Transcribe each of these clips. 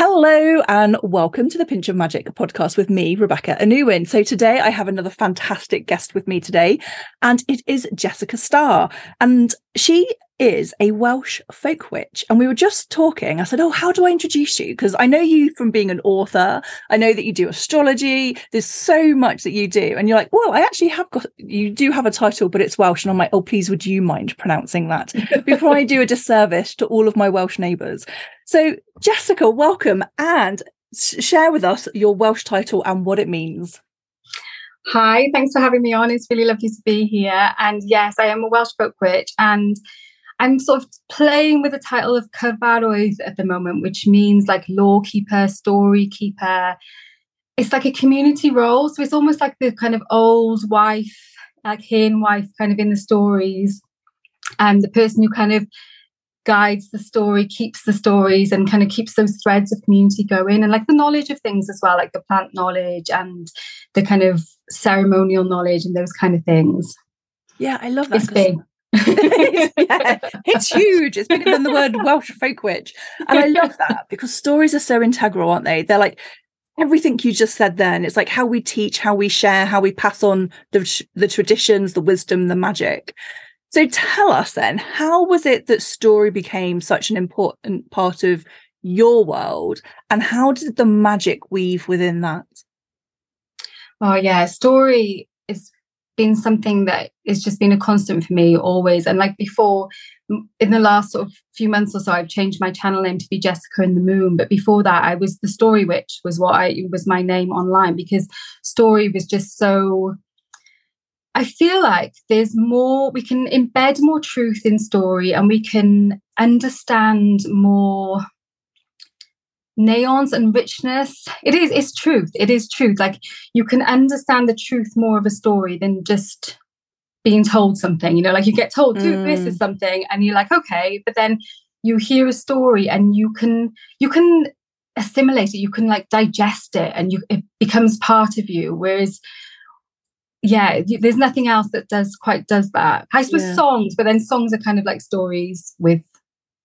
Hello and welcome to the Pinch of Magic podcast with me, Rebecca Anuwin. So today I have another fantastic guest with me today, and it is Jessica Starr. And she is a Welsh folk witch. And we were just talking. I said, Oh, how do I introduce you? Because I know you from being an author. I know that you do astrology. There's so much that you do. And you're like, Well, I actually have got, you do have a title, but it's Welsh. And I'm like, Oh, please, would you mind pronouncing that before I do a disservice to all of my Welsh neighbours? So, Jessica, welcome and share with us your Welsh title and what it means. Hi, thanks for having me on. It's really lovely to be here. And yes, I am a Welsh folk witch and I'm sort of playing with the title of Cyfarwydd at the moment, which means like lore keeper, story keeper. It's like a community role. So it's almost like the kind of old wife, like hen wife kind of in the stories. And the person who kind of guides the story, keeps the stories, and kind of keeps those threads of community going. And like the knowledge of things as well, like the plant knowledge and the kind of ceremonial knowledge and those kind of things. Yeah, I love that. It's big. Yeah, it's huge. It's bigger than the word Welsh folk witch. And I love that because stories are so integral, aren't they? They're like everything you just said then. It's like how we teach, how we share, how we pass on the, the traditions, the wisdom, the magic. So tell us then, how was it that story became such an important part of your world? And how did the magic weave within that? Oh, yeah. Story been something that has just been a constant for me always. And like before, in the last sort of few months or so, I've changed my channel name to be Jessica in the Moon. But before that, I was the Story Witch was what I was my name online because story was just so. I feel like there's more we can embed more truth in story, and we can understand more nuance and richness. It is it's truth. It is truth. Like you can understand the truth more of a story than just being told something you know? Like you get told mm. this is something and you're like okay but then you hear a story and you can you can assimilate it. You can like digest it and you it becomes part of you. Whereas yeah you, there's nothing else that does quite does that. I suppose yeah. songs but then songs are kind of like stories with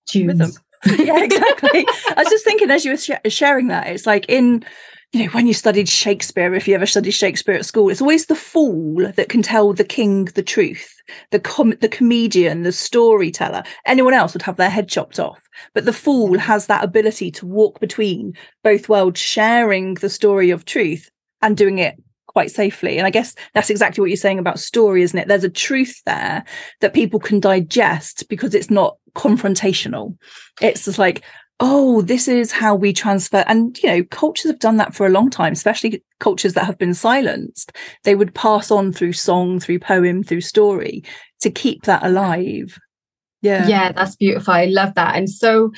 tunes yeah, exactly. I was just thinking as you were sh- sharing that, it's like in you know, when you studied Shakespeare, if you ever studied Shakespeare at school, it's always the fool that can tell the king the truth, the com- the comedian, the storyteller. Anyone else would have their head chopped off, but the fool has that ability to walk between both worlds, sharing the story of truth and doing it quite safely. And I guess that's exactly what you're saying about story, isn't it? There's a truth there that people can digest because it's not confrontational. It's just like, oh, this is how we transfer. And, you know, cultures have done that for a long time, especially cultures that have been silenced. They would pass on through song, through poem, through story to keep that alive. Yeah. Yeah, that's beautiful. I love that. And so,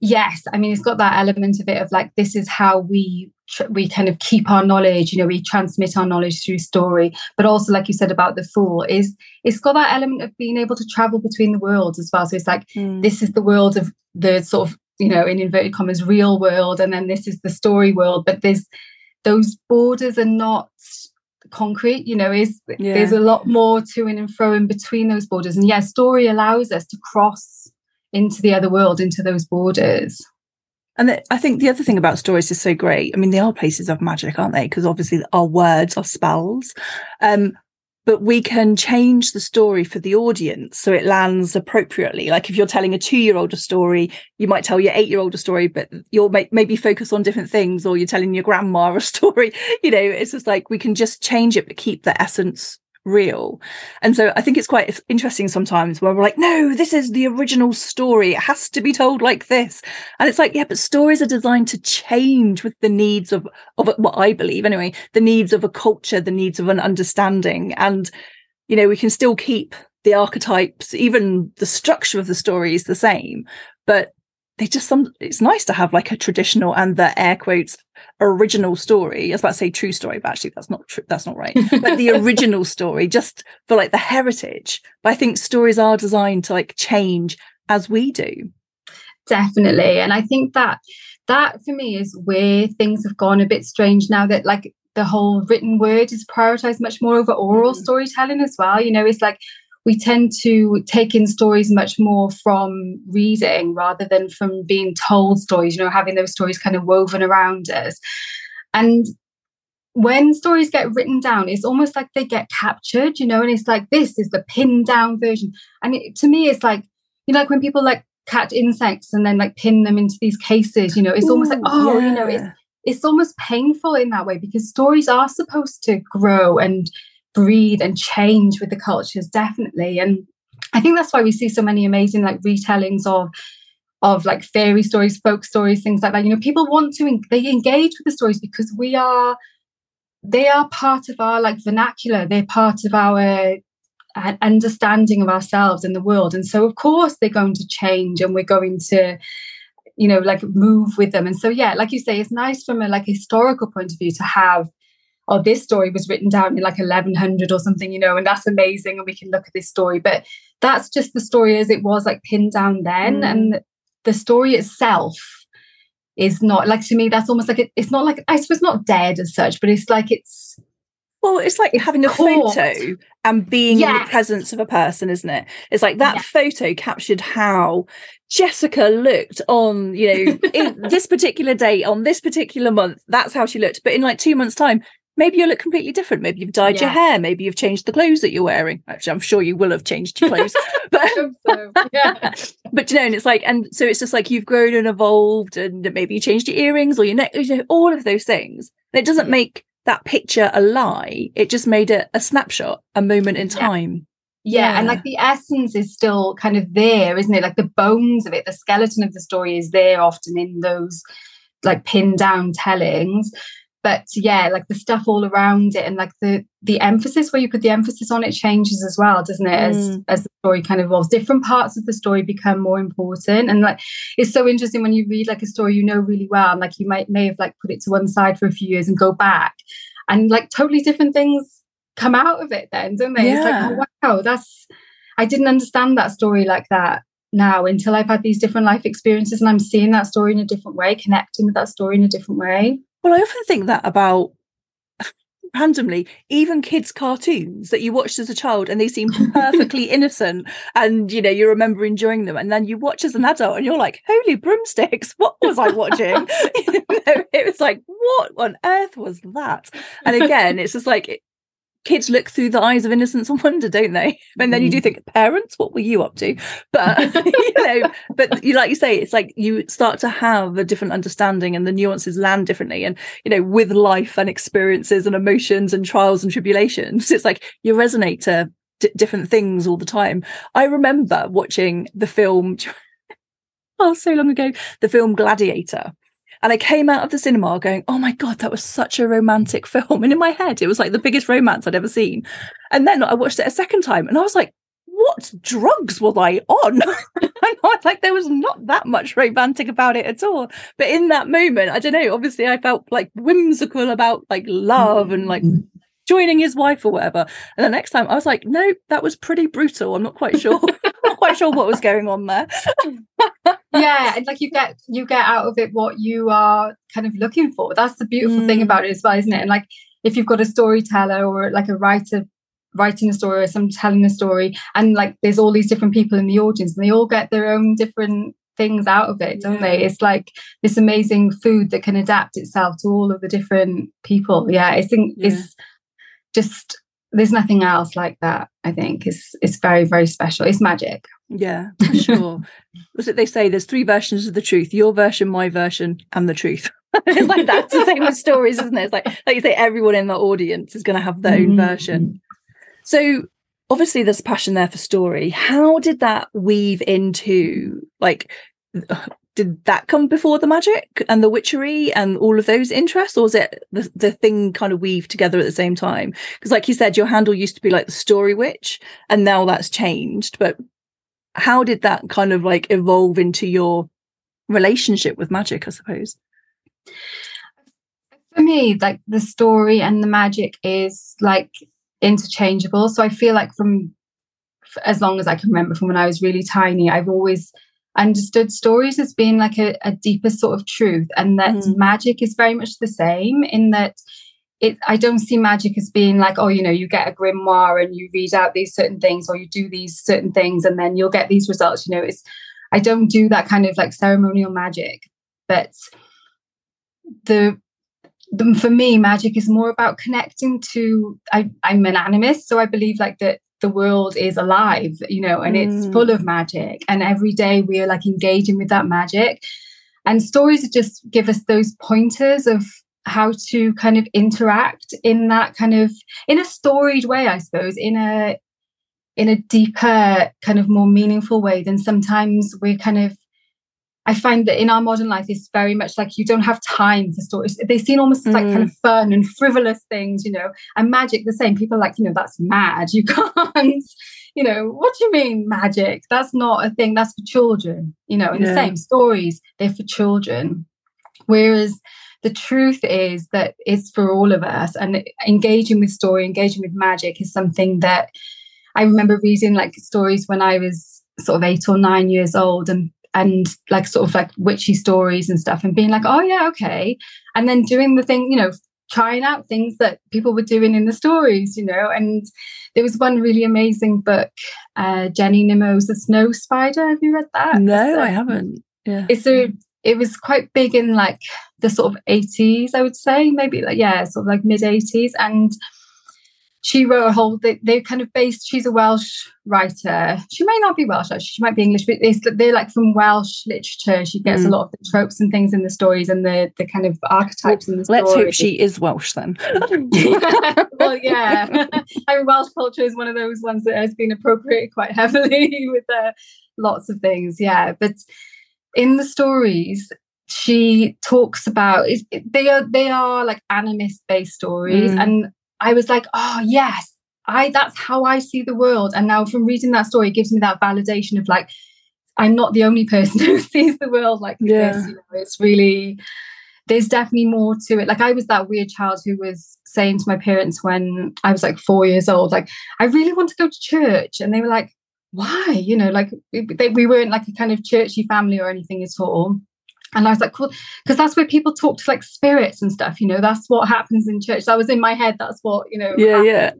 yes, I mean, it's got that element of it of like, this is how we we kind of keep our knowledge you know we transmit our knowledge through story. But also like you said about the fool is it's got that element of being able to travel between the worlds as well. So it's like mm. this is the world of the sort of you know in inverted commas real world and then this is the story world. But there's those borders are not concrete you know is yeah. there's a lot more to in and fro in between those borders. And yeah story allows us to cross into the other world into those borders and I think the other thing about stories is so great. I mean, they are places of magic, aren't they? Because obviously our words are spells. Um, but we can change the story for the audience so it lands appropriately. Like if you're telling a two year old a story, you might tell your eight year old a story, but you'll maybe focus on different things, or you're telling your grandma a story. You know, it's just like we can just change it, but keep the essence real. And so I think it's quite interesting sometimes where we're like, no, this is the original story. It has to be told like this. And it's like, yeah, but stories are designed to change with the needs of, of what I believe anyway, the needs of a culture, the needs of an understanding. And, you know, we can still keep the archetypes, even the structure of the story is the same, but they just some it's nice to have like a traditional and the air quotes original story. I was about to say true story, but actually that's not true. That's not right. but the original story, just for like the heritage. But I think stories are designed to like change as we do. Definitely. And I think that that for me is where things have gone a bit strange now that like the whole written word is prioritized much more over oral mm. storytelling as well. You know, it's like we tend to take in stories much more from reading rather than from being told stories, you know, having those stories kind of woven around us. And when stories get written down, it's almost like they get captured, you know, and it's like this is the pinned down version. And it, to me, it's like, you know, like when people like catch insects and then like pin them into these cases, you know, it's Ooh, almost like, oh, yeah. you know, it's it's almost painful in that way because stories are supposed to grow and breathe and change with the cultures, definitely. And I think that's why we see so many amazing like retellings of of like fairy stories, folk stories, things like that. You know, people want to they engage with the stories because we are they are part of our like vernacular. They're part of our uh, understanding of ourselves and the world. And so, of course, they're going to change, and we're going to you know like move with them and so yeah like you say it's nice from a like historical point of view to have oh, this story was written down in like 1100 or something, you know, and that's amazing. And we can look at this story. But that's just the story as it was like pinned down then. Mm. And the story itself is not like to me, that's almost like it, it's not like, I suppose not dead as such, but it's like it's. Well, it's like it's having a caught. photo and being yes. in the presence of a person, isn't it? It's like that yes. photo captured how Jessica looked on, you know, this particular day on this particular month. That's how she looked. But in like two months' time, maybe you look completely different. Maybe you've dyed yeah. your hair. Maybe you've changed the clothes that you're wearing. Actually, I'm sure you will have changed your clothes. but so. yeah. but you know, and it's like, and so it's just like you've grown and evolved, and maybe you changed your earrings or your neck, you know, all of those things. And it doesn't make that picture a lie. It just made it a snapshot, a moment in time. Yeah. yeah. and like the essence is still kind of there, isn't it? Like the bones of it, the skeleton of the story is there often in those like pinned down tellings but yeah like the stuff all around it and like the the emphasis where you put the emphasis on it changes as well doesn't it as mm. as the story kind of evolves different parts of the story become more important and like it's so interesting when you read like a story you know really well and like you might may have like put it to one side for a few years and go back and like totally different things come out of it then don't they yeah. it's like oh wow that's i didn't understand that story like that now until I've had these different life experiences and I'm seeing that story in a different way, connecting with that story in a different way. Well, I often think that about randomly even kids cartoons that you watched as a child and they seem perfectly innocent and you know you remember enjoying them and then you watch as an adult and you're like holy broomsticks what was i watching? You know, it was like what on earth was that? And again it's just like kids look through the eyes of innocence and wonder, don't they? And then you do mm. think, parents, what were you up to? But you know, but you like you say, it's like you start to have a different understanding and the nuances land differently. And you know, with life and experiences and emotions and trials and tribulations, it's like you resonate to d- different things all the time. I remember watching the film. oh, so long ago, the film Gladiator and I came out of the cinema going, oh my God, that was such a romantic film. And in my head, it was like the biggest romance I'd ever seen. And then I watched it a second time and I was like, what drugs was I on? I was like, there was not that much romantic about it at all. But in that moment, I don't know, obviously I felt like whimsical about like love and like mm. joining his wife or whatever. And the next time I was like, no, that was pretty brutal. I'm not quite sure. not quite sure what was going on there. Yeah, and like you get you get out of it what you are kind of looking for. That's the beautiful mm. thing about it as well, isn't it? And like if you've got a storyteller or like a writer writing a story or someone telling a story, and like there's all these different people in the audience, and they all get their own different things out of it, don't they? It's like this amazing food that can adapt itself to all of the different people. Yeah, I think yeah. it's just there's nothing else like that. I think it's it's very very special. It's magic. Yeah, for sure. Was it they say there's three versions of the truth: your version, my version, and the truth. it's like that's the same with stories, isn't it? It's like like you say, everyone in the audience is going to have their own mm-hmm. version. So obviously, there's passion there for story. How did that weave into like? Did that come before the magic and the witchery and all of those interests, or was it the, the thing kind of weaved together at the same time? Because, like you said, your handle used to be like the story witch, and now that's changed. But how did that kind of like evolve into your relationship with magic i suppose for me like the story and the magic is like interchangeable so i feel like from as long as i can remember from when i was really tiny i've always understood stories as being like a, a deeper sort of truth and that mm. magic is very much the same in that it I don't see magic as being like, oh, you know, you get a grimoire and you read out these certain things or you do these certain things and then you'll get these results. You know, it's I don't do that kind of like ceremonial magic. But the, the for me, magic is more about connecting to I, I'm an animist, so I believe like that the world is alive, you know, and mm. it's full of magic. And every day we are like engaging with that magic. And stories just give us those pointers of how to kind of interact in that kind of in a storied way i suppose in a in a deeper kind of more meaningful way than sometimes we're kind of I find that in our modern life it's very much like you don't have time for stories. They seem almost mm. like kind mm. of fun and frivolous things, you know, and magic the same. People are like, you know, that's mad. You can't, you know, what do you mean magic? That's not a thing, that's for children, you know, and yeah. the same stories, they're for children. Whereas the truth is that it's for all of us and engaging with story engaging with magic is something that i remember reading like stories when i was sort of eight or nine years old and and like sort of like witchy stories and stuff and being like oh yeah okay. And then doing the thing you know trying out things that people were doing in the stories you know and there was one really amazing book uh, jenny nimmo's the snow spider. Have you read that? No i haven't. Yeah. it's a it was quite big in like the sort of 80s, I would say, maybe like, yeah, sort of like mid 80s. And she wrote a whole, they, they're kind of based, she's a Welsh writer. She may not be Welsh, actually, she might be English, but they're like from Welsh literature. She gets mm. a lot of the tropes and things in the stories and the, the kind of archetypes well, in the stories. Let's hope she is Welsh then. well, yeah. I mean, Welsh culture is one of those ones that has been appropriated quite heavily with uh, lots of things. Yeah. But in the stories she talks about they are they are like animist based stories mm. and i was like oh yes i that's how i see the world and now from reading that story it gives me that validation of like i'm not the only person who sees the world like yeah. this you know, it's really there's definitely more to it like i was that weird child who was saying to my parents when i was like four years old like i really want to go to church and they were like why? You know, like they, we weren't like a kind of churchy family or anything at all. And I was like, cool, because that's where people talk to like spirits and stuff, you know, that's what happens in church. That was in my head, that's what, you know. Yeah, happened. yeah.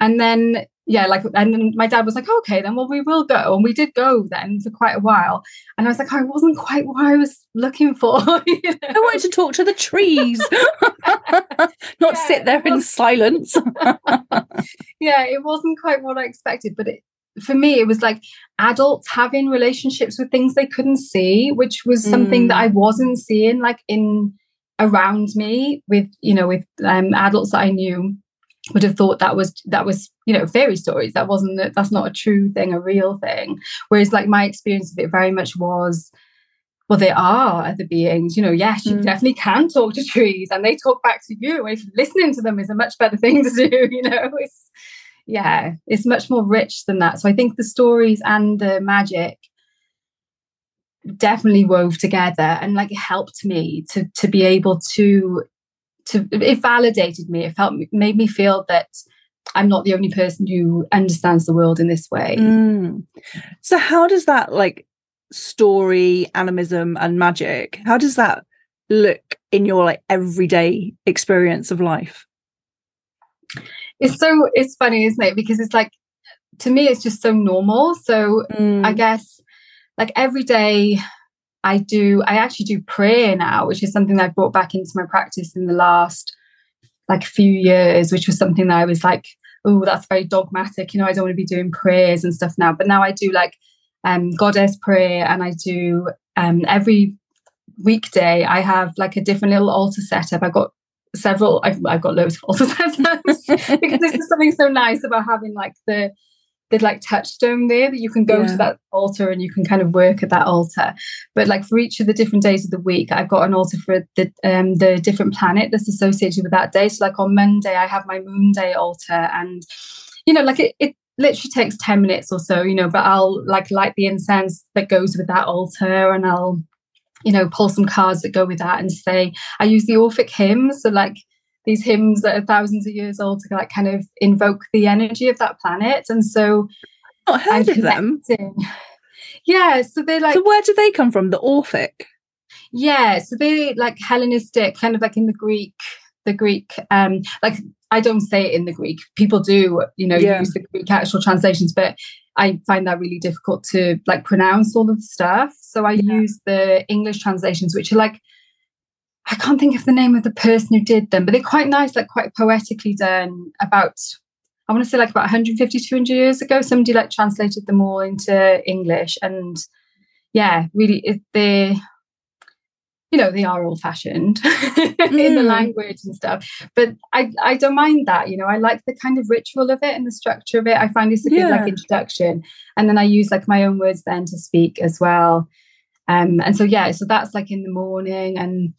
And then, yeah, like, and then my dad was like, okay, then, well, we will go. And we did go then for quite a while. And I was like, I wasn't quite what I was looking for. you know? I wanted to talk to the trees, not yeah, sit there in silence. yeah, it wasn't quite what I expected, but it, for me it was like adults having relationships with things they couldn't see which was something mm. that i wasn't seeing like in around me with you know with um, adults that i knew would have thought that was that was you know fairy stories that wasn't that's not a true thing a real thing whereas like my experience of it very much was well they are other beings you know yes you mm. definitely can talk to trees and they talk back to you if listening to them is a much better thing to do you know it's yeah, it's much more rich than that. So I think the stories and the magic definitely wove together and like helped me to to be able to to it validated me. It felt made me feel that I'm not the only person who understands the world in this way. Mm. So how does that like story, animism, and magic? How does that look in your like everyday experience of life? It's so it's funny, isn't it? Because it's like to me, it's just so normal. So mm. I guess like every day I do I actually do prayer now, which is something that I've brought back into my practice in the last like few years, which was something that I was like, oh, that's very dogmatic. You know, I don't want to be doing prayers and stuff now. But now I do like um goddess prayer and I do um every weekday I have like a different little altar setup. I got several I've, I've got loads of altar setups because there's just something so nice about having like the the like touchstone there that you can go yeah. to that altar and you can kind of work at that altar but like for each of the different days of the week i've got an altar for the um the different planet that's associated with that day so like on monday i have my moon day altar and you know like it, it literally takes 10 minutes or so you know but i'll like light the incense that goes with that altar and i'll you know, pull some cards that go with that and say, I use the Orphic hymns, so like these hymns that are thousands of years old to like kind of invoke the energy of that planet. And so I've heard of them. Yeah, so they're like So where do they come from? The Orphic? Yeah, so they like Hellenistic, kind of like in the Greek the Greek. Um, like I don't say it in the Greek. People do, you know, Yeah. use the Greek actual translations, but I find that really difficult to like pronounce all of the stuff. So I Yeah. use the English translations, which are like I can't think of the name of the person who did them, but they're quite nice, like quite poetically done about I want to say like about 150, 200 years ago. Somebody like translated them all into English and yeah, really it, they you know, they are old fashioned in the Mm. language and stuff. But I, I don't mind that, you know, I like the kind of ritual of it and the structure of it. I find it's a good like introduction. And then I use like my own words then to speak as well. Um, and so yeah, so that's like in the morning and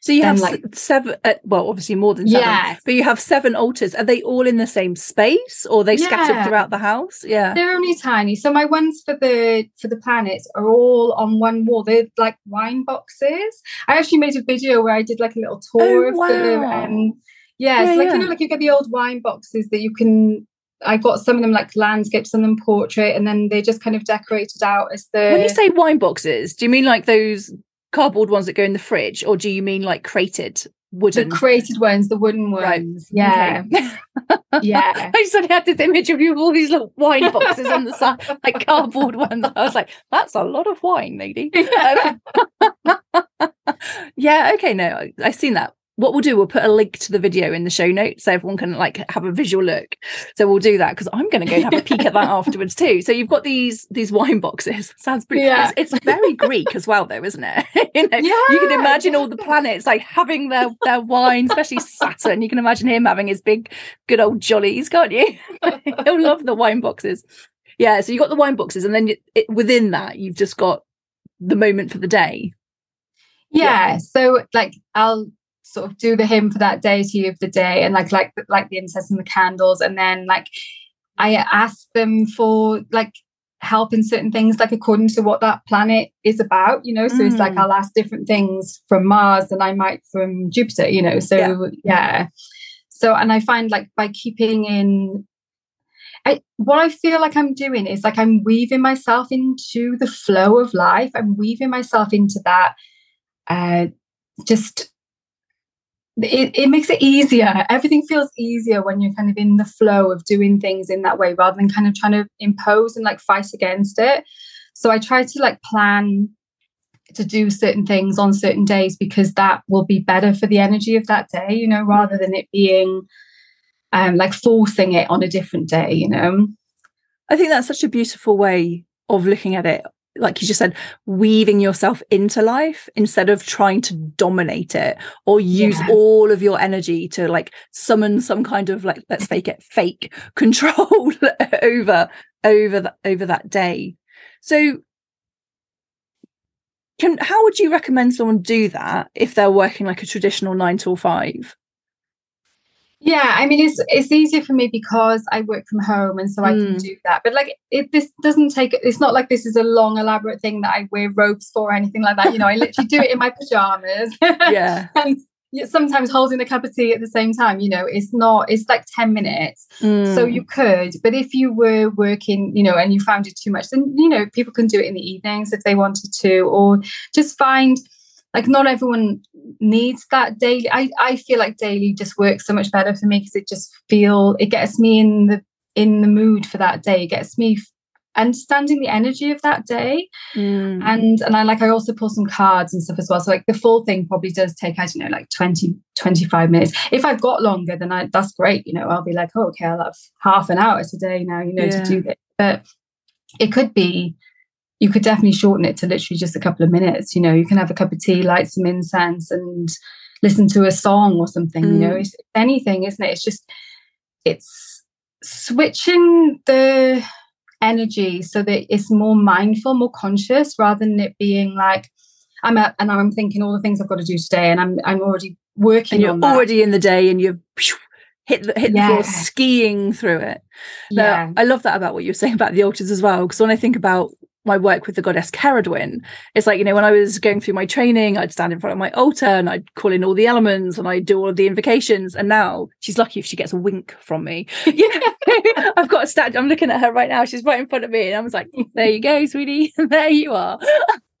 So you have like- seven, uh, well, obviously more than seven, Yes. but you have seven altars. Are they all in the same space or are they scattered Yeah. throughout the house? Yeah. they're only tiny. So my ones for the for the planets are all on one wall. They're like wine boxes. I actually made a video where I did like a little tour Oh, of the wow. um yeah, Yeah, it's like yeah. you know, like you get the old wine boxes that you can I got some of them like landscape, some of them portrait, and then they just kind of decorated out as the when you say wine boxes, do you mean like those cardboard ones that go in the fridge or do you mean like crated wooden? the created ones, the wooden ones. Right. Yeah. Okay. Yeah. I suddenly had this image of you with all these little wine boxes on the side, like cardboard ones. I was like, that's a lot of wine, lady. Um, yeah, okay, no, I, I've seen that. What we'll do, we'll put a link to the video in the show notes so everyone can like have a visual look. So we'll do that because I'm going to go and have a peek at that afterwards too. So you've got these these wine boxes. Sounds pretty. Yeah. It's, it's very Greek as well, though, isn't it? you know, you can Yeah, imagine all the planets like having their their wine, especially Saturn. You can imagine him having his big, good old jollies, can't you? He'll love the wine boxes. Yeah, so you got the wine boxes, and then you, it, within that, you've just got the moment for the day. yeah so like i'll sort of do the hymn for that deity of the day and like like like the incense and the candles and then like i ask them for like help in certain things like according to what that planet is about you know so it's like Mm. i'll ask different things from mars than i might from jupiter you know so Yeah. yeah, so and i find like by keeping in I, what I feel like I'm doing is like I'm weaving myself into the flow of life. I'm weaving myself into that. Uh, just it, it makes it easier. Everything feels easier when you're kind of in the flow of doing things in that way rather than kind of trying to impose and like fight against it. So I try to like plan to do certain things on certain days because that will be better for the energy of that day, you know, rather than it being um like forcing it on a different day, you know. I think that's such a beautiful way of looking at it. Like you just said, weaving yourself into life instead of trying to dominate it or use Yeah. all of your energy to like summon some kind of like let's fake it fake control over over that over that day. So can how would you recommend someone do that if they're working like a traditional nine to five? Yeah, I mean it's it's easier for me because I work from home and so I can Mm. do that. But like it this doesn't take it's not like this is a long elaborate thing that I wear robes for or anything like that. You know, I literally do it in my pajamas. Yeah. and sometimes holding a cup of tea at the same time, you know, it's not it's like 10 minutes. So Mm. you could, but if you were working, you know, and you found it too much, then you know, people can do it in the evenings if they wanted to, or just find like not everyone needs that daily. I, I feel like daily just works so much better for me because it just feel it gets me in the in the mood for that day. It gets me understanding the energy of that day Mm. and and I like I also pull some cards and stuff as well so like the full thing probably does take I don't know like 20 25 minutes if I've got longer then I that's great you know I'll be like oh, okay I'll have half an hour today now you know Yeah. to do this but it could be you could definitely shorten it to literally just a couple of minutes you know you can have a cup of tea light some incense and listen to a song or something you know Mm. it's anything isn't it it's just it's switching the energy so that it's more mindful, more conscious, rather than it being like I'm up and I'm thinking all the things I've got to do today, and I'm I'm already working and you're on that. already in the day and you've hit the, hit the floor skiing through it. Now, yeah, I love that about what you're saying about the altars as well. Because when I think about my work with the goddess Ceridwen, it's like, you know, when I was going through my training, I'd stand in front of my altar and I'd call in all the elements and I'd do all of the invocations. And now she's lucky if she gets a wink from me. yeah. I've got a stand, I'm looking at her right now. She's right in front of me. And I was like, there you go, sweetie. there you are.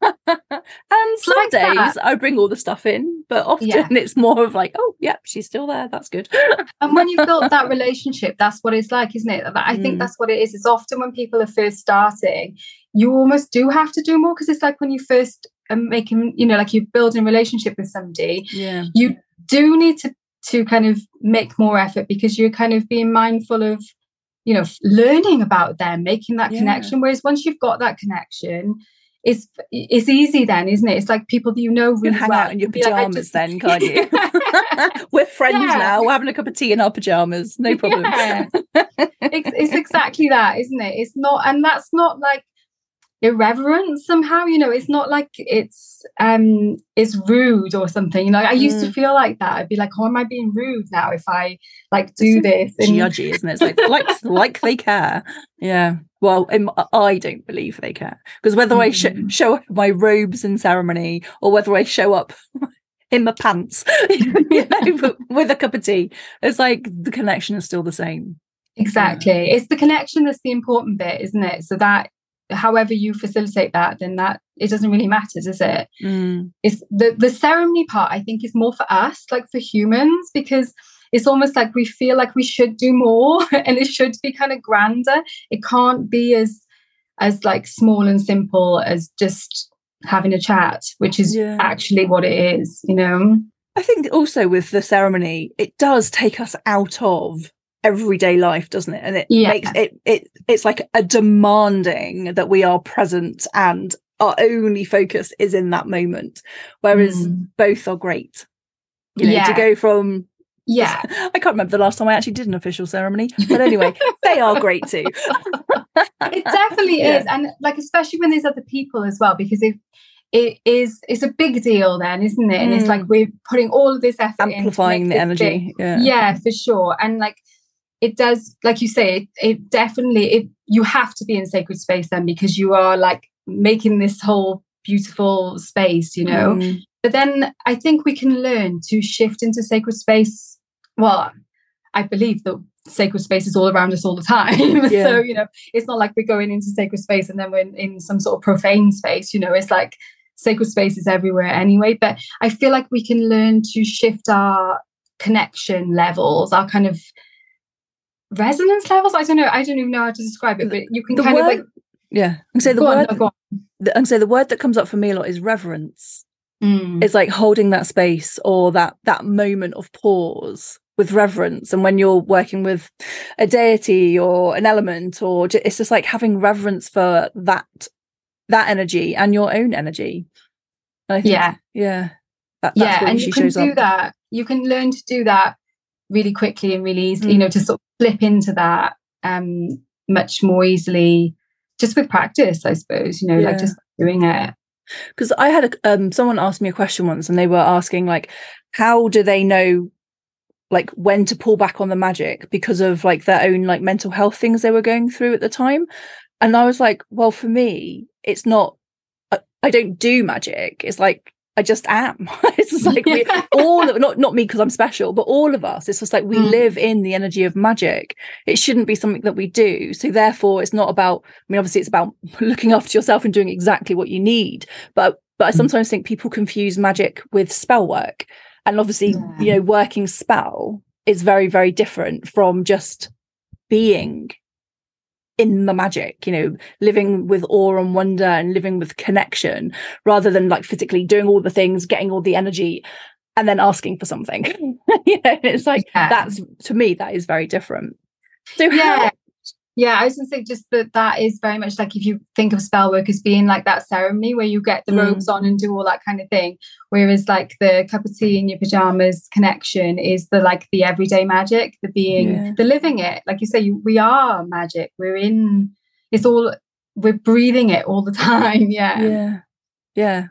And some like that. days I bring all the stuff in but often yeah. it's more of like, oh, yep, she's still there. That's good. and when you've built that relationship, that's what it's like, isn't it? I think mm. that's what it is. It's often when people are first starting, you almost do have to do more because it's like when you first are making, you know, like you're building a relationship with somebody, yeah. you do need to to kind of make more effort because you're kind of being mindful of you know learning about them making that yeah. connection whereas once you've got that connection it's it's easy then, isn't it? It's like people that you know really you hang well. out in your pajamas like, just... then, can't you? We're friends yeah. now. We're having a cup of tea in our pajamas. No problem. Yeah. it's, it's exactly that, isn't it? It's not, and that's not like irreverent somehow you know it's not like it's um it's rude or something you know i used mm. to feel like that i'd be like oh am i being rude now if i like do this and... judgy isn't it it's like like like they care yeah well i don't believe they care because whether mm. i sh- mm. show up my robes in ceremony or whether i show up in my pants you know with a cup of tea it's like the connection is still the same exactly it's the connection that's the important bit isn't it so that however you facilitate that then that it doesn't really matter does it mm. it's the the ceremony part i think is more for us like for humans because it's almost like we feel like we should do more and it should be kind of grander it can't be as as like small and simple as just having a chat which is yeah. actually what it is you know i think also with the ceremony it does take us out of everyday life doesn't it and it yeah. makes it it it's like a demanding that we are present and our only focus is in that moment whereas mm. both are great you know yeah. to go from yeah i can't remember the last time i actually did an official ceremony but anyway they are great too it definitely yeah. is and like especially when there's other people as well because if it is it's a big deal then isn't it and it's like mm. we're putting all of this effort amplifying the energy thing. yeah yeah for sure and like it does like you say it, it definitely it you have to be in sacred space then because you are like making this whole beautiful space you know mm. but then i think we can learn to shift into sacred space well i believe that sacred space is all around us all the time yeah. so you know it's not like we're going into sacred space and then we're in, in some sort of profane space you know it's like sacred space is everywhere anyway but i feel like we can learn to shift our connection levels our kind of resonance levels. I don't know. I don't even know how to describe it, but you can the kind word, of like yeah. And say the word on, no, the, and say the word that comes up for me a lot is reverence. Mm. It's like holding that space or that that moment of pause with reverence. And when you're working with a deity or an element, or it's just like having reverence for that that energy and your own energy. Think, yeah, yeah, that, yeah, and you can do up. that. You can learn to do that really quickly and really easily. Mm. You know, to sort of slip into that um, much more easily just with practice, I suppose, you know, yeah. like just doing it. Because I had a, um, someone asked me a question once and they were asking, like, how do they know like when to pull back on the magic because of like their own like mental health things they were going through at the time and i was like well for me it's not I, I don't do magic it's like I just am. it's just like we all of, not not me because I'm special, but all of us. It's just like we mm. live in the energy of magic. It shouldn't be something that we do. So therefore, it's not about. I mean, obviously, it's about looking after yourself and doing exactly what you need. But but I mm. sometimes think people confuse magic with spell work, and obviously, yeah. you know, working spell is very very different from just being in the magic, you know, living with awe and wonder and living with connection rather than like physically doing all the things, getting all the energy and then asking for something. you know, it's like yeah. that's to me, that is very different. So yeah. How, yeah, I was going to say just that that is very much like if you think of spell work as being like that ceremony where you get the mm. robes on and do all that kind of thing. Whereas like the cup of tea in your pajamas connection is the like the everyday magic, the being, yeah. the living it. Like you say, we are magic. We're in, it's all, we're breathing it all the time. Yeah. Yeah. Yeah.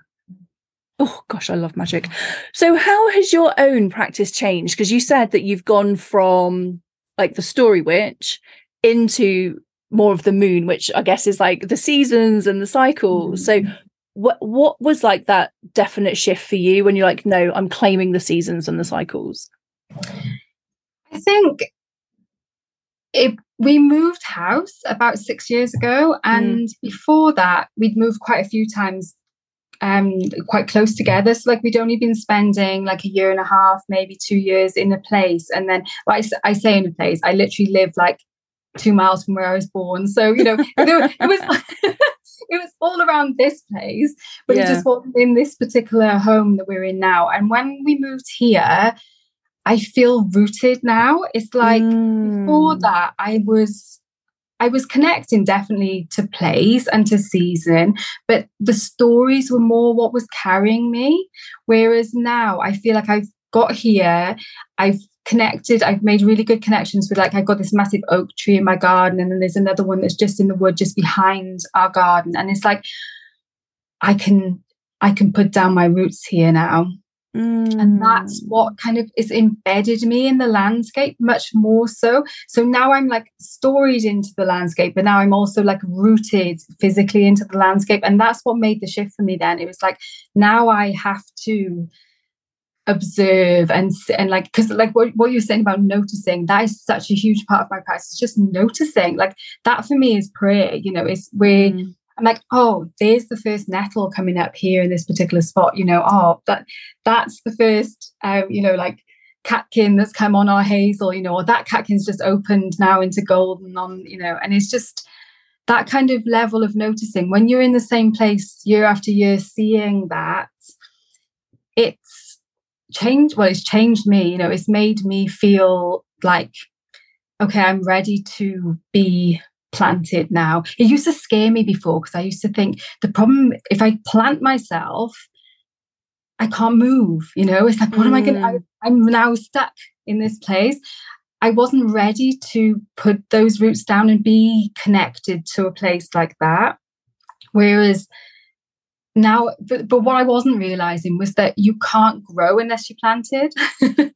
Oh gosh, I love magic. So, how has your own practice changed? Because you said that you've gone from like the story witch into more of the moon, which I guess is like the seasons and the cycles. Mm-hmm. So what what was like that definite shift for you when you're like, no, I'm claiming the seasons and the cycles? I think it we moved house about six years ago, and mm. before that, we'd moved quite a few times um quite close together so like we'd only been spending like a year and a half maybe two years in a place and then well, I, I say in a place i literally live like two miles from where i was born so you know it, was it was all around this place but yeah. it just wasn't in this particular home that we're in now and when we moved here i feel rooted now it's like mm. before that i was I was connecting definitely to place and to season, but the stories were more what was carrying me. Whereas now I feel like I've got here, I've connected, I've made really good connections with like I've got this massive oak tree in my garden, and then there's another one that's just in the wood just behind our garden. And it's like I can I can put down my roots here now. Mm. And that's mm. what kind of is embedded me in the landscape much more so. So now I'm like storied into the landscape, but now I'm also like rooted physically into the landscape. And that's what made the shift for me then. It was like now I have to observe and and like because like what, what you're saying about noticing that is such a huge part of my practice just noticing like that for me is prayer you know is where mm. I'm like, oh, there's the first nettle coming up here in this particular spot. You know, oh, that that's the first, um, you know, like catkin that's come on our hazel. You know, or that catkin's just opened now into golden on, you know, and it's just that kind of level of noticing when you're in the same place year after year, seeing that it's changed. Well, it's changed me. You know, it's made me feel like okay, I'm ready to be planted now. It used to scare me before because I used to think the problem if I plant myself, I can't move. You know, it's like, what mm. am I going to? I'm now stuck in this place. I wasn't ready to put those roots down and be connected to a place like that. Whereas now but, but what i wasn't realizing was that you can't grow unless you planted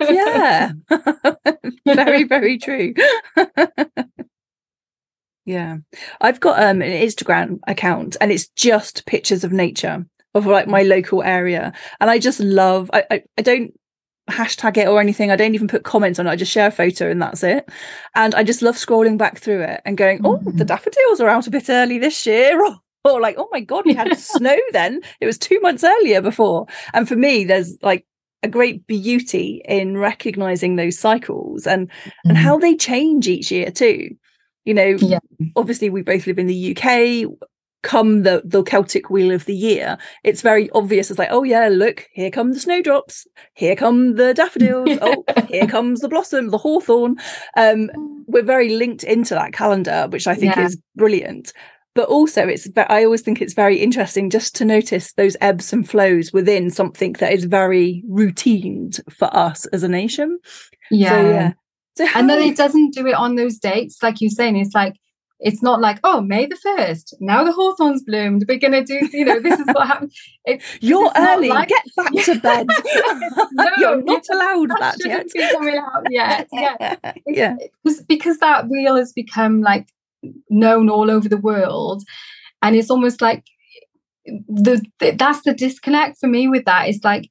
yeah very very true yeah i've got um an instagram account and it's just pictures of nature of like my local area and i just love I, I, I don't hashtag it or anything. I don't even put comments on it. I just share a photo and that's it. And I just love scrolling back through it and going, oh, the mm-hmm. daffodils are out a bit early this year. Or or like, oh my God, we had snow then. It was two months earlier before. And for me, there's like a great beauty in recognizing those cycles and mm-hmm. and how they change each year too. You know, yeah. obviously we both live in the UK. Come the the Celtic wheel of the year, it's very obvious. It's like, oh yeah, look, here come the snowdrops, here come the daffodils, oh, here comes the blossom, the hawthorn. Um, we're very linked into that calendar, which I think yeah. is brilliant but also it's i always think it's very interesting just to notice those ebbs and flows within something that is very routined for us as a nation. Yeah so, yeah. so and then it doesn't do it on those dates like you're saying it's like it's not like oh may the 1st now the hawthorns bloomed we're gonna do you know this is what happened. It, you're early like, get back to bed. No, you're not allowed that, that yet. yet yeah. Yeah. it's because that wheel has become like known all over the world. And it's almost like the, the that's the disconnect for me with that. Is like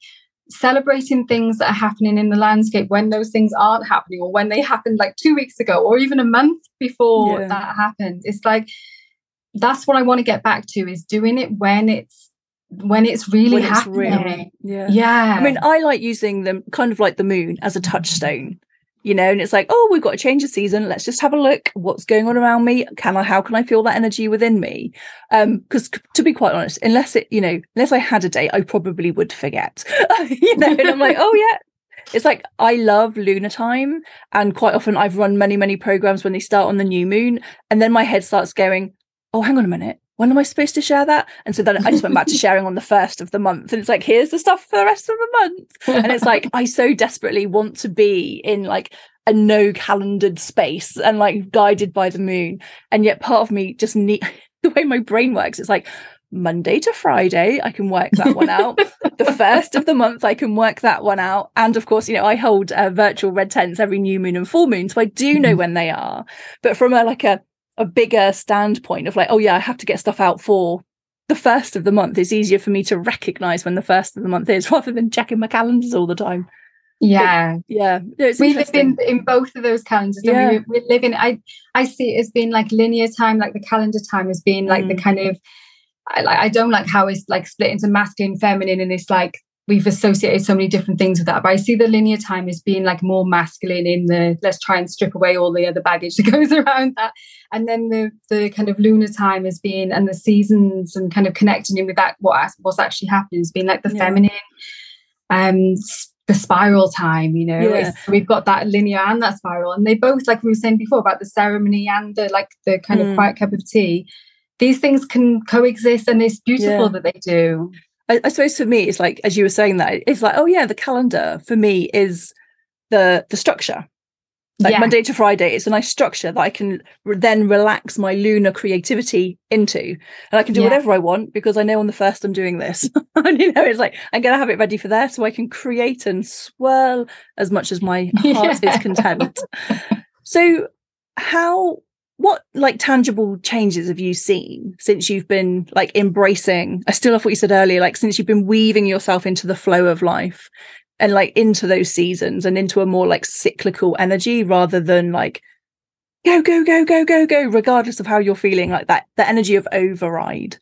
celebrating things that are happening in the landscape when those things aren't happening or when they happened like two weeks ago or even a month before yeah. that happened. It's like that's what i want to get back to is doing it when it's when it's really when happening. It's yeah. Yeah. I mean i like using them kind of like the moon as a touchstone you know and it's like oh we've got to change the season. Let's just have a look what's going on around me. Can i how can i feel that energy within me? Um because to be quite honest unless it you know unless i had a date i probably would forget you know and i'm like oh yeah. It's like I love lunar time, and quite often I've run many, many programs when they start on the new moon, and then my head starts going, "Oh, hang on a minute, when am I supposed to share that?" And so then I just went back to sharing on the first of the month, and it's like, here's the stuff for the rest of the month, and it's like I so desperately want to be in like a no calendared space and like guided by the moon, and yet part of me just need the way my brain works. It's like Monday to Friday, I can work that one out. the first of the month, I can work that one out. And of course, you know, I hold uh, virtual red tents every new moon and full moon, so I do know mm-hmm. when they are. But from a like a a bigger standpoint of like, oh yeah, I have to get stuff out for the first of the month. It's easier for me to recognize when the first of the month is rather than checking my calendars all the time. Yeah, but, yeah. We live in in both of those calendars. Yeah. We, we live in. I I see it as being like linear time, like the calendar time as being like mm. the kind of I, I don't like how it's like split into masculine, feminine, and it's like we've associated so many different things with that. But I see the linear time as being like more masculine in the let's try and strip away all the other baggage that goes around that. And then the the kind of lunar time as being and the seasons and kind of connecting in with that what what's actually happening has been like the yeah. feminine um the spiral time, you know. Yeah. We've got that linear and that spiral. And they both, like we were saying before, about the ceremony and the like the kind mm. of quiet cup of tea. These things can coexist and it's beautiful yeah. that they do. I, I, suppose for me, it's like as you were saying that, it's like, oh yeah, the calendar for me is the the structure. Like yeah. Monday to Friday, it's a nice structure that I can re- then relax my lunar creativity into, and I can do yeah. whatever I want because I know on the first I'm doing this. and you know, it's like I'm going to have it ready for there, so I can create and swirl as much as my heart yeah. is content. so, how what like tangible changes have you seen since you've been like embracing i still love what you said earlier like since you've been weaving yourself into the flow of life and like into those seasons and into a more like cyclical energy rather than like go go go go go go regardless of how you're feeling like that the energy of override.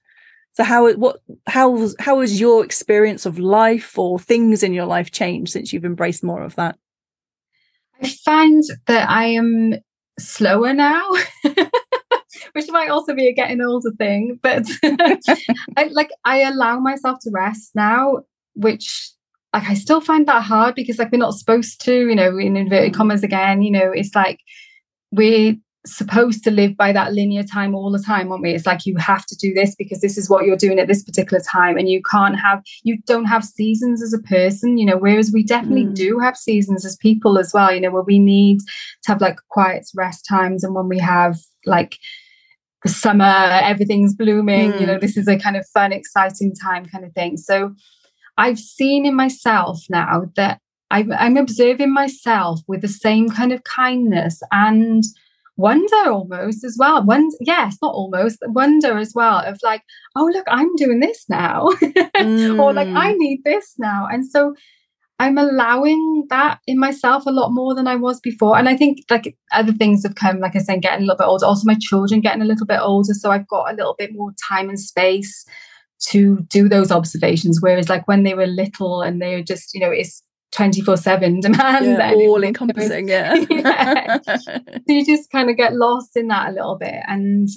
So how what how how has your experience of life or things in your life changed since you've embraced more of that? I find that i am slower now, which might also be a getting older thing. But I like I allow myself to rest now, which like I still find that hard because like we're not supposed to, you know, in inverted mm. commas again, you know, it's like we're supposed to live by that linear time all the time, aren't we? It's like you have to do this because this is what you're doing at this particular time, and you can't have you don't have seasons as a person, you know. Whereas we definitely mm. do have seasons as people as well, you know, where we need to have like quiet rest times, and when we have like the summer, everything's blooming, mm. you know, mm. this is a kind of fun, exciting time, kind of thing. So I've seen in myself now that I'm observing myself with the same kind of kindness and wonder almost as well. Wonder, yes, not almost, wonder as well of like, oh, look, I'm doing this now. mm. or like, I mm. need this now. And so I'm allowing that in myself a lot more than I was before. And I think like other things have come, like I said, getting a little bit older. Also, my children getting a little bit older. So I've got a little bit more time and space to do those observations. Whereas like when they were little and they were just, you know, it's 24 7 demand yeah, all encompassing yeah. yeah. so you just kind of get lost in that a little bit and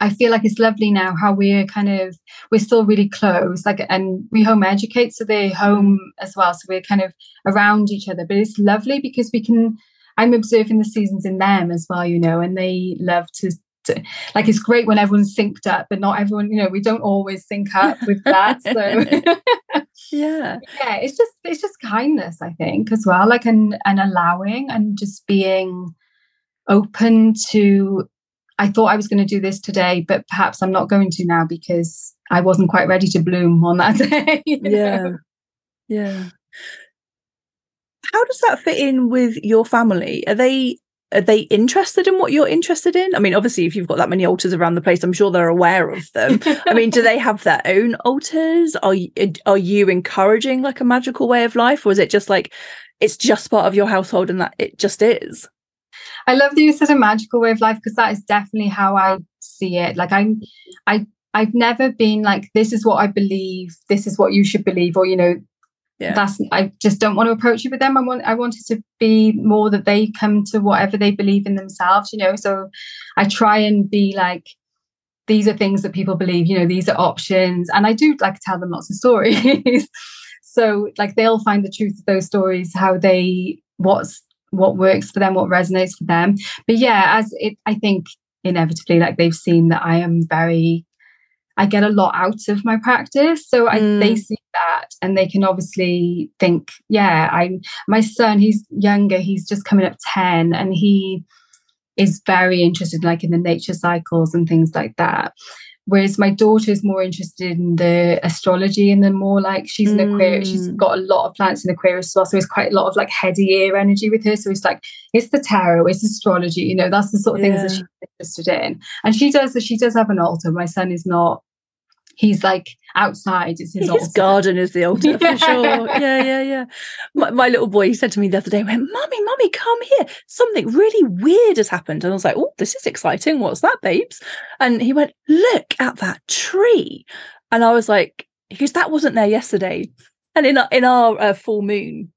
I feel like it's lovely now how we're kind of we're still really close like and we home educate so they're home as well so we're kind of around each other but it's lovely because we can I'm observing the seasons in them as well you know and they love to to, like it's great when everyone's synced up, but not everyone, you know, we don't always sync up with that. So yeah. Yeah, it's just it's just kindness, I think, as well. Like and and allowing and just being open to I thought I was going to do this today, but perhaps I'm not going to now because I wasn't quite ready to bloom on that day. Yeah. Know? Yeah. How does that fit in with your family? Are they are they interested in what you're interested in? I mean, obviously, if you've got that many altars around the place, I'm sure they're aware of them. I mean, do they have their own altars? Are you, uh, are you encouraging like a magical way of life, or is it just like it's just part of your household and that it just is? I love that you said a magical way of life because that is definitely how I see it. Like I'm, I I've never been like, this is what I believe, this is what you should believe, or you know, yeah. that's I just don't want to approach it with them. I want I want it to be more that they come to whatever they believe in themselves, you know. So I try and be like, these are things that people believe, you know, these are options. And I do like tell them lots of stories. so like they'll find the truth of those stories, how they what's what works for them, what resonates for them. But yeah, as it I think inevitably like they've seen that I am very I get a lot out of my practice. So I, mm. they see that and they can obviously think, yeah, I my son, he's younger, he's just coming up 10 and he is very interested like in the nature cycles and things like that. Whereas my daughter is more interested in the astrology and then more like she's an mm. Aquarius. She's got a lot of planets in Aquarius as well. So it's quite a lot of like heady ear energy with her. So it's like, it's the tarot, it's astrology, you know, that's the sort of yeah. things that she's interested in. And she does, she does have an altar. My son is not he's like outside. It's his, his garden is the altar yeah. for sure. Yeah, yeah, yeah. My, my, little boy he said to me the other day, "Went, Mummy, Mummy, come here. Something really weird has happened." And I was like, "Oh, this is exciting. What's that, babes?" And he went, "Look at that tree." And I was like, "Because that wasn't there yesterday." And in our, in our uh, full moon,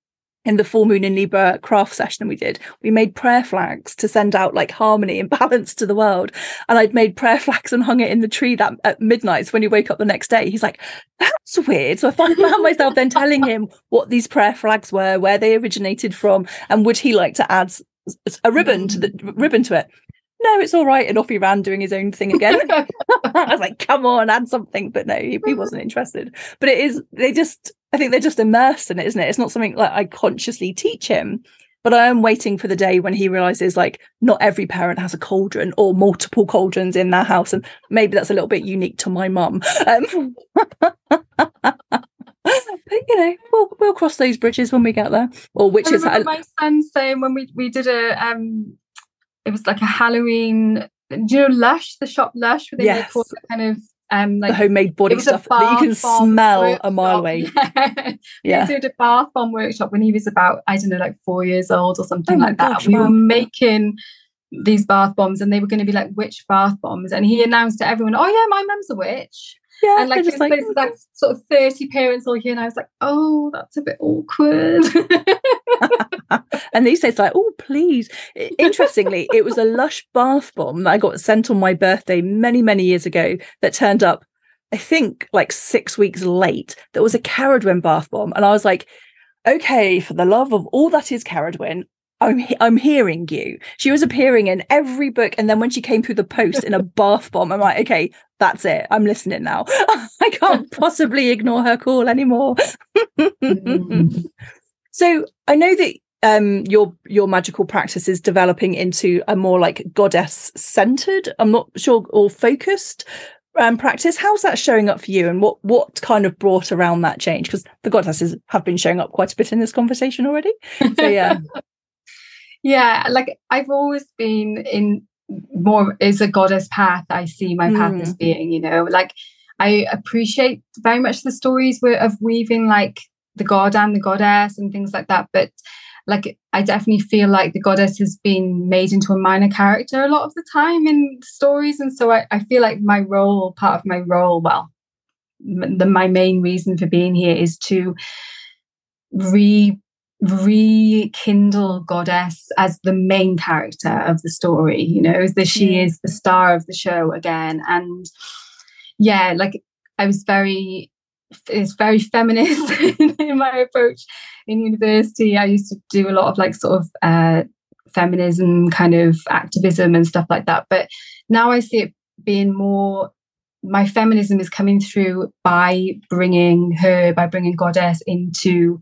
in the full moon in Libra craft session we did, we made prayer flags to send out like harmony and balance to the world. And I'd made prayer flags and hung it in the tree that at midnight. So when you wake up the next day, he's like, that's weird. So I found myself then telling him what these prayer flags were, where they originated from, and would he like to add a ribbon to the ribbon to it? No, it's all right. And off he ran doing his own thing again. I was like, come on, add something. But no, he, he wasn't interested. But it is, they just, I think they're just immersed in it, isn't it? It's not something like I consciously teach him, but I am waiting for the day when he realizes like not every parent has a cauldron or multiple cauldrons in their house, and maybe that's a little bit unique to my mum. Um, but you know, we'll we'll cross those bridges when we get there. Or which is my son saying when we we did a um, it was like a Halloween. Do you know Lush, the shop Lush, where they yes. make kind of um like the homemade body stuff that you can smell workshop. a mile away. Yeah. we did a bath bomb workshop when he was about, I don't know, like four years old or something oh like gosh, that. We wow. were making these bath bombs and they were going to be like witch bath bombs. And he announced to everyone, Oh yeah, my mum's a witch. Yeah, and like, just like, like sort of 30 parents all here, and I was like, oh, that's a bit awkward. and these days, like, oh, please. Interestingly, it was a lush bath bomb that I got sent on my birthday many, many years ago that turned up, I think, like six weeks late. That was a Ceridwen bath bomb. And I was like, okay, for the love of all that is Ceridwen, I'm I'm hearing you. She was appearing in every book, and then when she came through the post in a bath bomb, I'm like, okay, that's it. I'm listening now. I can't possibly ignore her call anymore. mm. So I know that um, your your magical practice is developing into a more like goddess centered. I'm not sure or focused um, practice. How's that showing up for you, and what what kind of brought around that change? Because the goddesses have been showing up quite a bit in this conversation already. So yeah. yeah like i've always been in more is a goddess path i see my path mm. as being you know like i appreciate very much the stories of weaving like the god and the goddess and things like that but like i definitely feel like the goddess has been made into a minor character a lot of the time in stories. And so i, I feel like my role part of my role well the, my main reason for being here is to re rekindle goddess as the main character of the story you know that she is the star of the show again. And yeah like i was very it's very feminist in my approach in university. I used to do a lot of like sort of uh feminism kind of activism and stuff like that. But now i see it being more my feminism is coming through by bringing her by bringing goddess into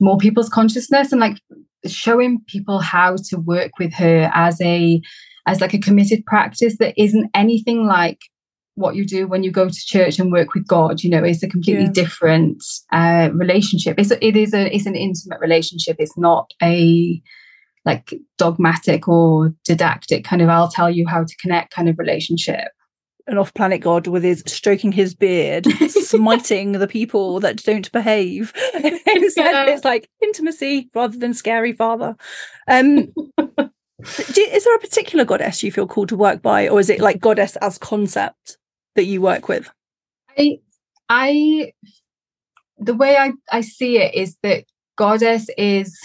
more people's consciousness and like showing people how to work with her as a as like a committed practice that isn't anything like what you do when you go to church and work with God. You know, it's a completely yeah. different uh, relationship. It's a, it is a it's an intimate relationship. It's not a like dogmatic or didactic kind of I'll tell you how to connect kind of relationship an off-planet god with his stroking his beard, smiting the people that don't behave. Instead, yeah. it's like intimacy rather than scary father. Um, do, is there a particular goddess you feel called to work by, or is it like goddess as concept that you work with? I, I, the way I I see it is that goddess is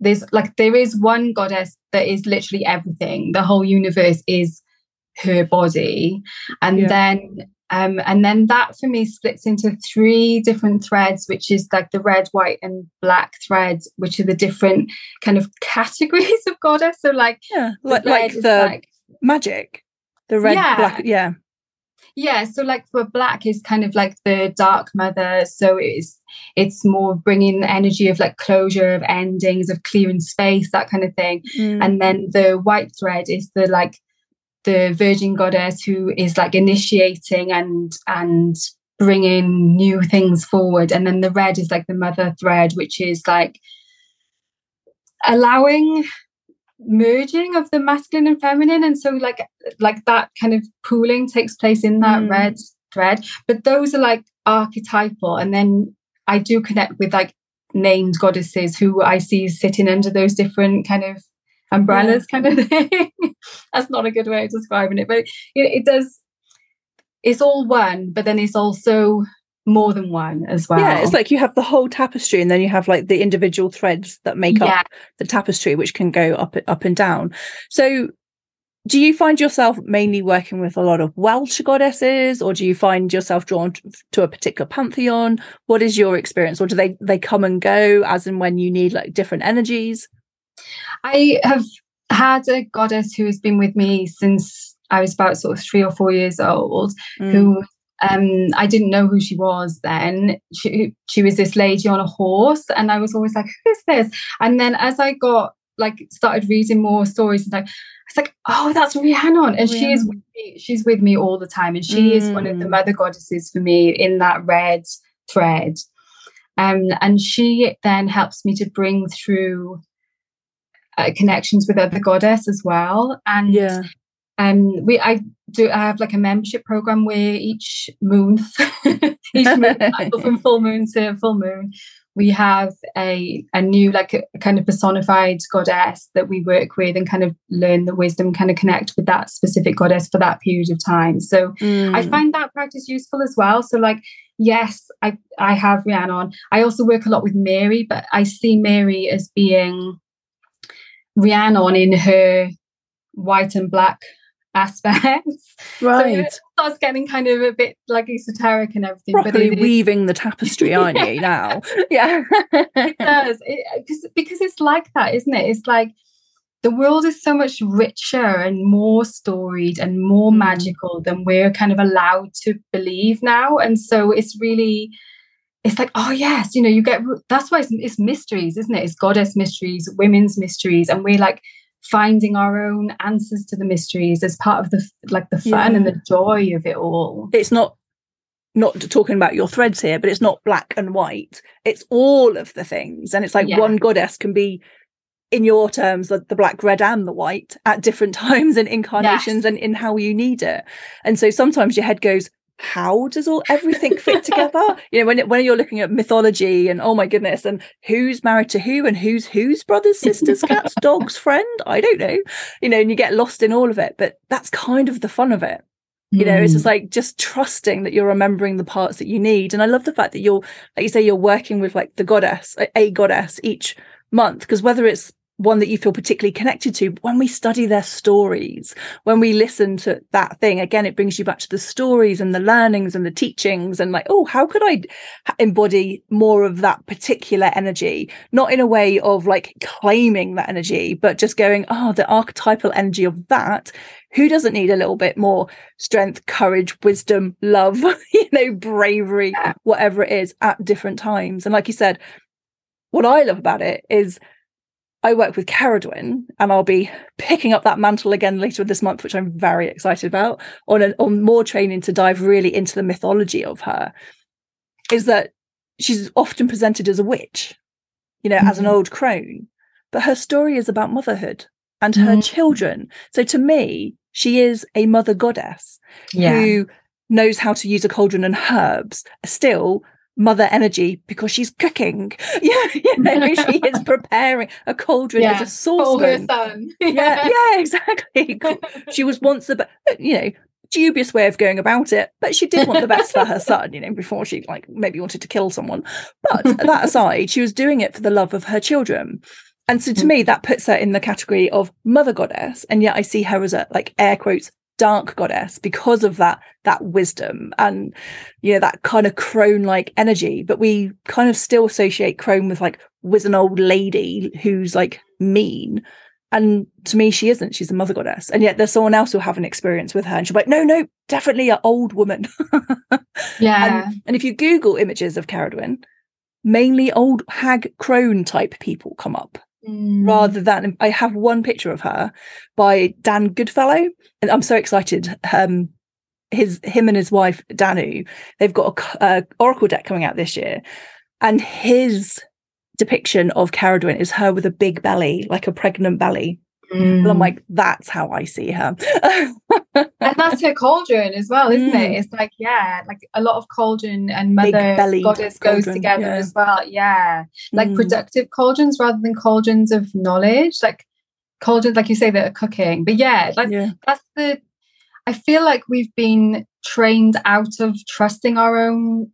there's like there is one goddess that is literally everything. The whole universe is her body and yeah. then um, and then that for me splits into three different threads, which is like the red, white, and black threads, which are the different kind of categories of goddess. So, like, yeah, like, like the like, magic, the red, yeah. black, yeah. Yeah, so like for black is kind of like the dark mother, so it's it's more bringing the energy of like closure, of endings, of clearing space, that kind of thing. Mm. And then the white thread is the like the virgin goddess who is like initiating and and bringing new things forward and then the red is like the mother thread which is like allowing merging of the masculine and feminine and so like like that kind of pooling takes place in that mm. red thread. But those are like archetypal. And then I do connect with like named goddesses who I see sitting under those different kind of umbrellas yeah. kind of thing. That's not a good way of describing it, but it, it does. It's all one, but then it's also more than one as well. Yeah, it's like you have the whole tapestry, and then you have like the individual threads that make yeah. up the tapestry, which can go up up and down. So, do you find yourself mainly working with a lot of Welsh goddesses, or do you find yourself drawn to a particular pantheon? What is your experience, or do they they come and go as and when you need like different energies? I have had a goddess who has been with me since I was about sort of three or four years old, mm. who um, I didn't know who she was then. She she was this lady on a horse, and I was always like, "Who's this?" And then as I got like started reading more stories, and like I was like, "Oh, that's Rhiannon," and she is with me, she's with me all the time, and she mm. is one of the mm. mother goddesses for me in that red thread. Um, and she then helps me to bring through uh, connections with other goddess as well. And yeah. Um, we I do I have like a membership program where each month, each month from full moon to full moon, we have a a new like a, a, kind of personified goddess that we work with and kind of learn the wisdom, kind of connect with that specific goddess for that period of time. So mm. I find that practice useful as well. So like yes, I I have Rhiannon. I also work a lot with Mary, but I see Mary as being Rhiannon in her white and black aspects. Right. So starts getting kind of a bit like esoteric and everything. Properly but weaving the tapestry, aren't you, now? Yeah. it does. It, because, because it's like that, isn't it? It's like the world is so much richer and more storied and more mm. magical than we're kind of allowed to believe now. And so it's really it's like, oh yes, you know, you get that's why it's, it's mysteries, isn't it? It's goddess mysteries, women's mysteries, and we're like finding our own answers to the mysteries as part of the like the fun yeah. and the joy of it all. It's not not talking about your threads here, but it's not black and white. It's all of the things, and it's like yeah. one goddess can be in your terms the, the, black red and the white at different times and incarnations yes. and in how you need it and so sometimes your head goes how does all everything fit together? You know when when you're looking at mythology and oh my goodness and who's married to who and who's whose brothers sisters cats dogs friend? I don't know. You know and you get lost in all of it but that's kind of the fun of it. You know mm. it's just like just trusting that you're remembering the parts that you need. And i love the fact that you're like you say you're working with like the goddess a goddess each month because whether it's one that you feel particularly connected to when we study their stories when we listen to that thing again it brings you back to the stories and the learnings and the teachings and like oh how could i embody more of that particular energy? Not in a way of like claiming that energy but just going oh the archetypal energy of that. Who doesn't need a little bit more strength courage wisdom love you know bravery whatever it is at different times? And like you said what i love about it is I work with Ceridwen, and I'll be picking up that mantle again later this month, which I'm very excited about, on an, on more training to dive really into the mythology of her. Is that she's often presented as a witch, you know, mm-hmm. as an mm-hmm. old crone, but her story is about motherhood and her mm-hmm. children. So to me, she is a mother goddess yeah. who knows how to use a cauldron and herbs, still mother energy because she's cooking. Yeah, you know, she is preparing a cauldron yeah, as a saucepan. yeah, yeah, exactly. She was once the, you know, dubious way of going about it, but she did want the best for her son, you know, before she like maybe wanted to kill someone. But that aside, she was doing it for the love of her children. And so to mm. me, that puts her in the category of mother goddess. And yet I see her as a like air quotes dark goddess because of that that wisdom and you know that kind of crone like energy. But we kind of still associate crone with like with an old lady who's like mean. And to me she isn't. She's a mother goddess. And yet there's someone else who'll have an experience with her and she'll be like no no definitely an old woman. Yeah. And, and, if you google images of Ceridwen mainly old hag crone type people come up Mm. rather than I have one picture of her by Dan Goodfellow, and I'm so excited. Um, his him and his wife Danu, they've got a, a Oracle deck coming out this year, and his depiction of Ceridwen is her with a big belly, like a pregnant belly. Mm. And I'm like, that's how I see her. and that's her cauldron as well, isn't mm. it? It's like, yeah, like a lot of cauldron and mother goddess cauldron, goes together yeah. as well. Yeah. Like mm. productive cauldrons rather than cauldrons of knowledge. Like cauldrons, like you say, that are cooking. But yeah, like yeah. that's the I feel like we've been trained out of trusting our own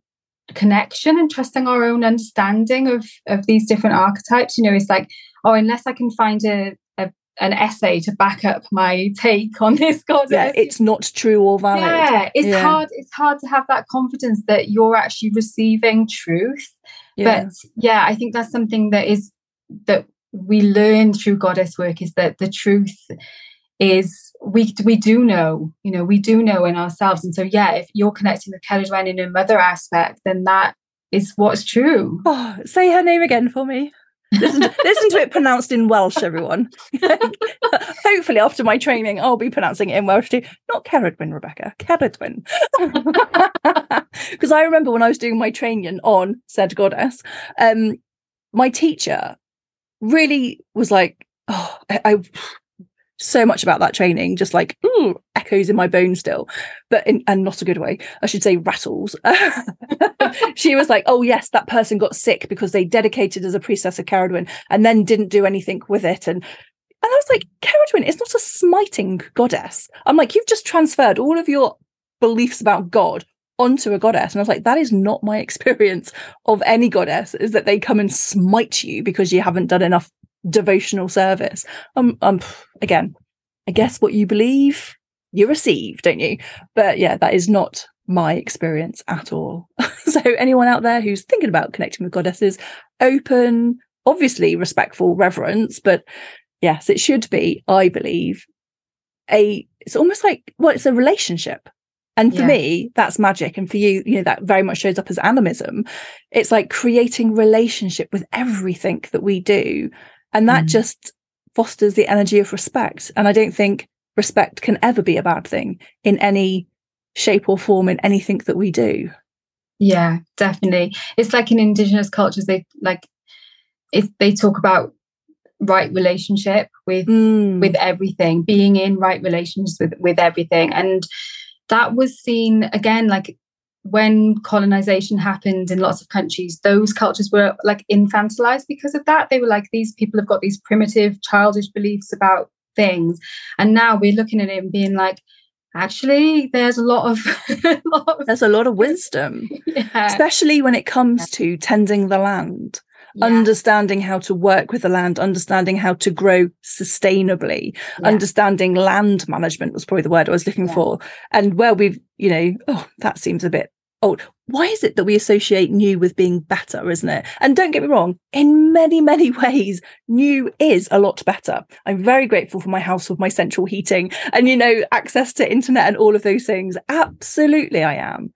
connection and trusting our own understanding of of these different archetypes. You know, it's like, oh, unless I can find a, a an essay to back up my take on this goddess. Yeah, it's not true or valid. Yeah, it's yeah. hard. It's hard to have that confidence that you're actually receiving truth. Yeah. But yeah, I think that's something that is that we learn through goddess work is that the truth is we we do know, you know, we do know in ourselves. And so yeah, if you're connecting with Ceridwen in a mother aspect, then that is what's true. Oh, say her name again for me. Listen, to, listen to it pronounced in Welsh, everyone. Hopefully, after my training, I'll be pronouncing it in Welsh too. Not Ceridwen, Rebecca, Ceridwen. Because I remember when I was doing my training on said goddess, um, my teacher really was like, oh, I, I so much about that training, just like ooh, echoes in my bones still, but in and not a good way. I should say rattles. she was like, "Oh yes, that person got sick because they dedicated as a priestess of Ceridwen and then didn't do anything with it." And and I was like, Ceridwen is not a smiting goddess. I'm like, you've just transferred all of your beliefs about God onto a goddess. And I was like, that is not my experience of any goddess, is that they come and smite you because you haven't done enough devotional service. Um, um, again, I guess what you believe, you receive, don't you? But yeah, that is not my experience at all. so anyone out there who's thinking about connecting with goddesses, open, obviously respectful reverence, but yes, it should be, I believe, a it's almost like well, it's a relationship. And for yeah. me, that's magic. And for you, you know, that very much shows up as animism. It's like creating relationship with everything that we do and that mm. just fosters the energy of respect. And I don't think respect can ever be a bad thing in any shape or form in anything that we do. Yeah, definitely. It's like in indigenous cultures, they like if they talk about right relationship with mm. with everything, being in right relations with with everything. And that was seen again like when colonization happened in lots of countries, those cultures were like infantilized because of that. They were like, these people have got these primitive, childish beliefs about things. And now we're looking at it and being like, actually, there's a lot of, a lot of there's a lot of wisdom, yeah. especially when it comes to tending the land. Yeah. understanding how to work with the land, understanding how to grow sustainably, yeah. understanding land management was probably the word I was looking yeah. for. And where we've, you know, oh, that seems a bit old. Why is it that we associate new with being better, isn't it? And don't get me wrong, in many, many ways, new is a lot better. I'm very grateful for my house with my central heating and, you know, access to internet and all of those things. Absolutely, I am.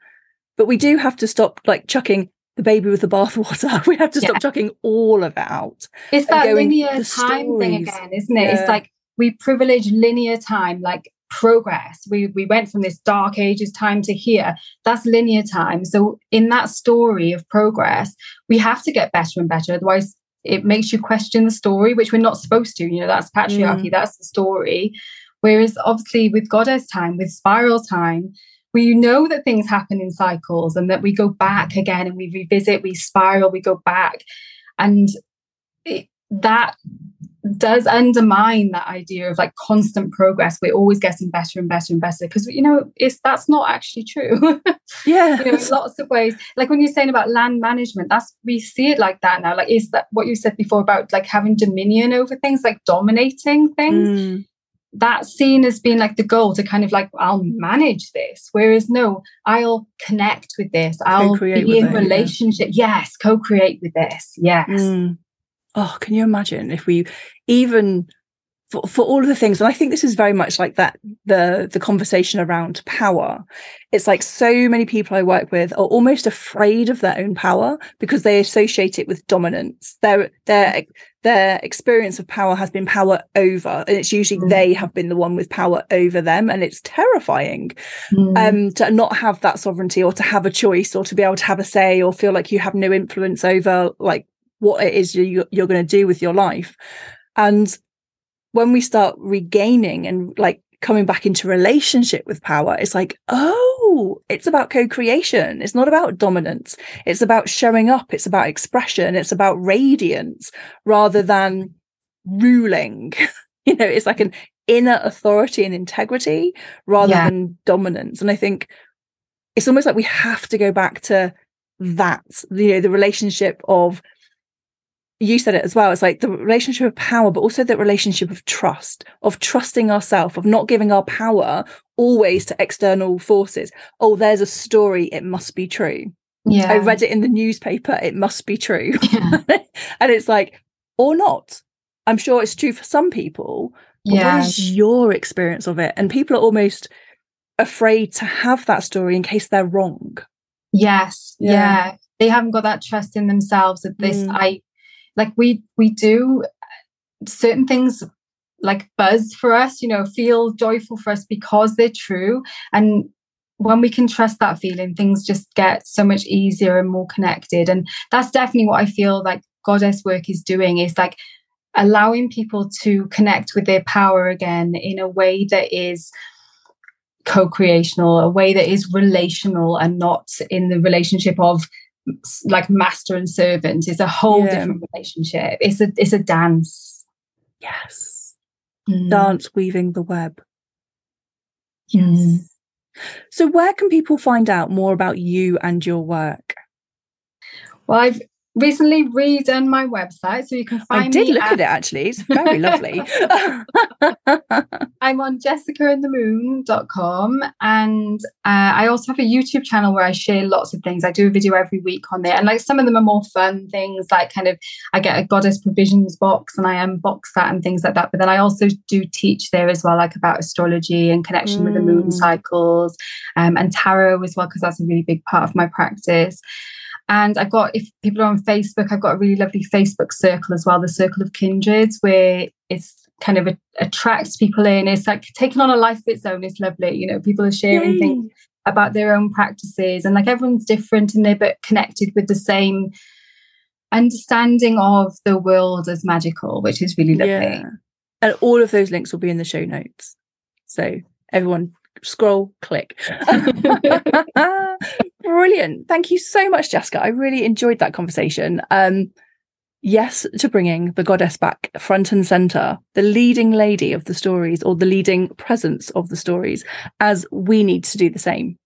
But we do have to stop like chucking the baby with the bathwater. We have to stop yeah. chucking all of it out. It's that linear time stories. thing again, isn't it? Yeah. It's like we privilege linear time, like progress. We we went from this dark ages time to here. That's linear time. So in that story of progress, we have to get better and better. Otherwise, it makes you question the story, which we're not supposed to. You know, that's patriarchy. Mm. That's the story. Whereas obviously with goddess time, with spiral time, we know that things happen in cycles and that we go back again and we revisit, we spiral, we go back. And it, that does undermine that idea of like constant progress. We're always getting better and better and better because you know it's that's not actually true. Yeah, you know, lots of ways. Like when you're saying about land management, that's we see it like that now. Like is that what you said before about like having dominion over things, like dominating things? Mm that's seen as being like the goal to kind of like I'll manage this. Whereas no, I'll connect with this. I'll co-create be in it, relationship. Yeah. Yes, co-create with this. Yes. Mm. Oh, can you imagine if we even for, for all of the things and i think this is very much like that the the conversation around power it's like so many people i work with are almost afraid of their own power because they associate it with dominance their their their experience of power has been power over and it's usually mm. they have been the one with power over them and it's terrifying mm. um to not have that sovereignty or to have a choice or to be able to have a say or feel like you have no influence over like what it is you, you're going to do with your life and when we start regaining and like coming back into relationship with power, it's like, oh, it's about co creation. It's not about dominance. It's about showing up. It's about expression. It's about radiance rather than ruling. you know, it's like an inner authority and integrity rather yeah. than dominance. And I think it's almost like we have to go back to that, you know, the relationship of you said it as well. It's like the relationship of power, but also the relationship of trust, of trusting ourselves, of not giving our power always to external forces. Oh, there's a story. It must be true. Yeah. I read it in the newspaper. It must be true. Yeah. and it's like, or not. I'm sure it's true for some people. yeah. What is your experience of it? And people are almost afraid to have that story in case they're wrong. Yes. Yeah. yeah. They haven't got that trust in themselves that this, mm. I, like we we do uh, certain things like buzz for us you know feel joyful for us because they're true. And when we can trust that feeling things just get so much easier and more connected. And that's definitely what i feel like goddess work is doing is like allowing people to connect with their power again in a way that is co-creational a way that is relational and not in the relationship of like master and servant is a whole yeah. different relationship it's a it's a dance yes mm. dance weaving the web yes mm. so where can people find out more about you and your work well i've recently redone my website so you can find I did look at, at, it actually it's very lovely I'm on jessicaandthemoon.com and uh, I also have a YouTube channel where I share lots of things I do a video every week on there and like some of them are more fun things like kind of I get a goddess provisions box and I unbox that and things like that but then I also do teach there as well like about astrology and connection mm. with the moon mm. cycles um, and tarot as well because that's a really big part of my practice and I've got, if people are on Facebook, I've got a really lovely Facebook circle as well, the Circle of Kindreds, where it's kind of a, attracts people in. It's like taking on a life of its own. It's lovely. You know, people are sharing Yay. things about their own practices and like everyone's different and they're but connected with the same understanding of the world as magical, which is really lovely. Yeah. And all of those links will be in the show notes. So everyone scroll, click. Brilliant. Thank you so much, Jessica. I really enjoyed that conversation. Um, yes to bringing the goddess back front and center, the leading lady of the stories or the leading presence of the stories, as we need to do the same.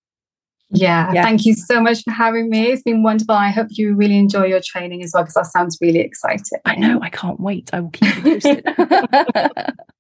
Yeah, yes. thank you so much for having me. It's been wonderful. I hope you really enjoy your training as well, because that sounds really exciting. I know. I can't wait. I will keep you posted.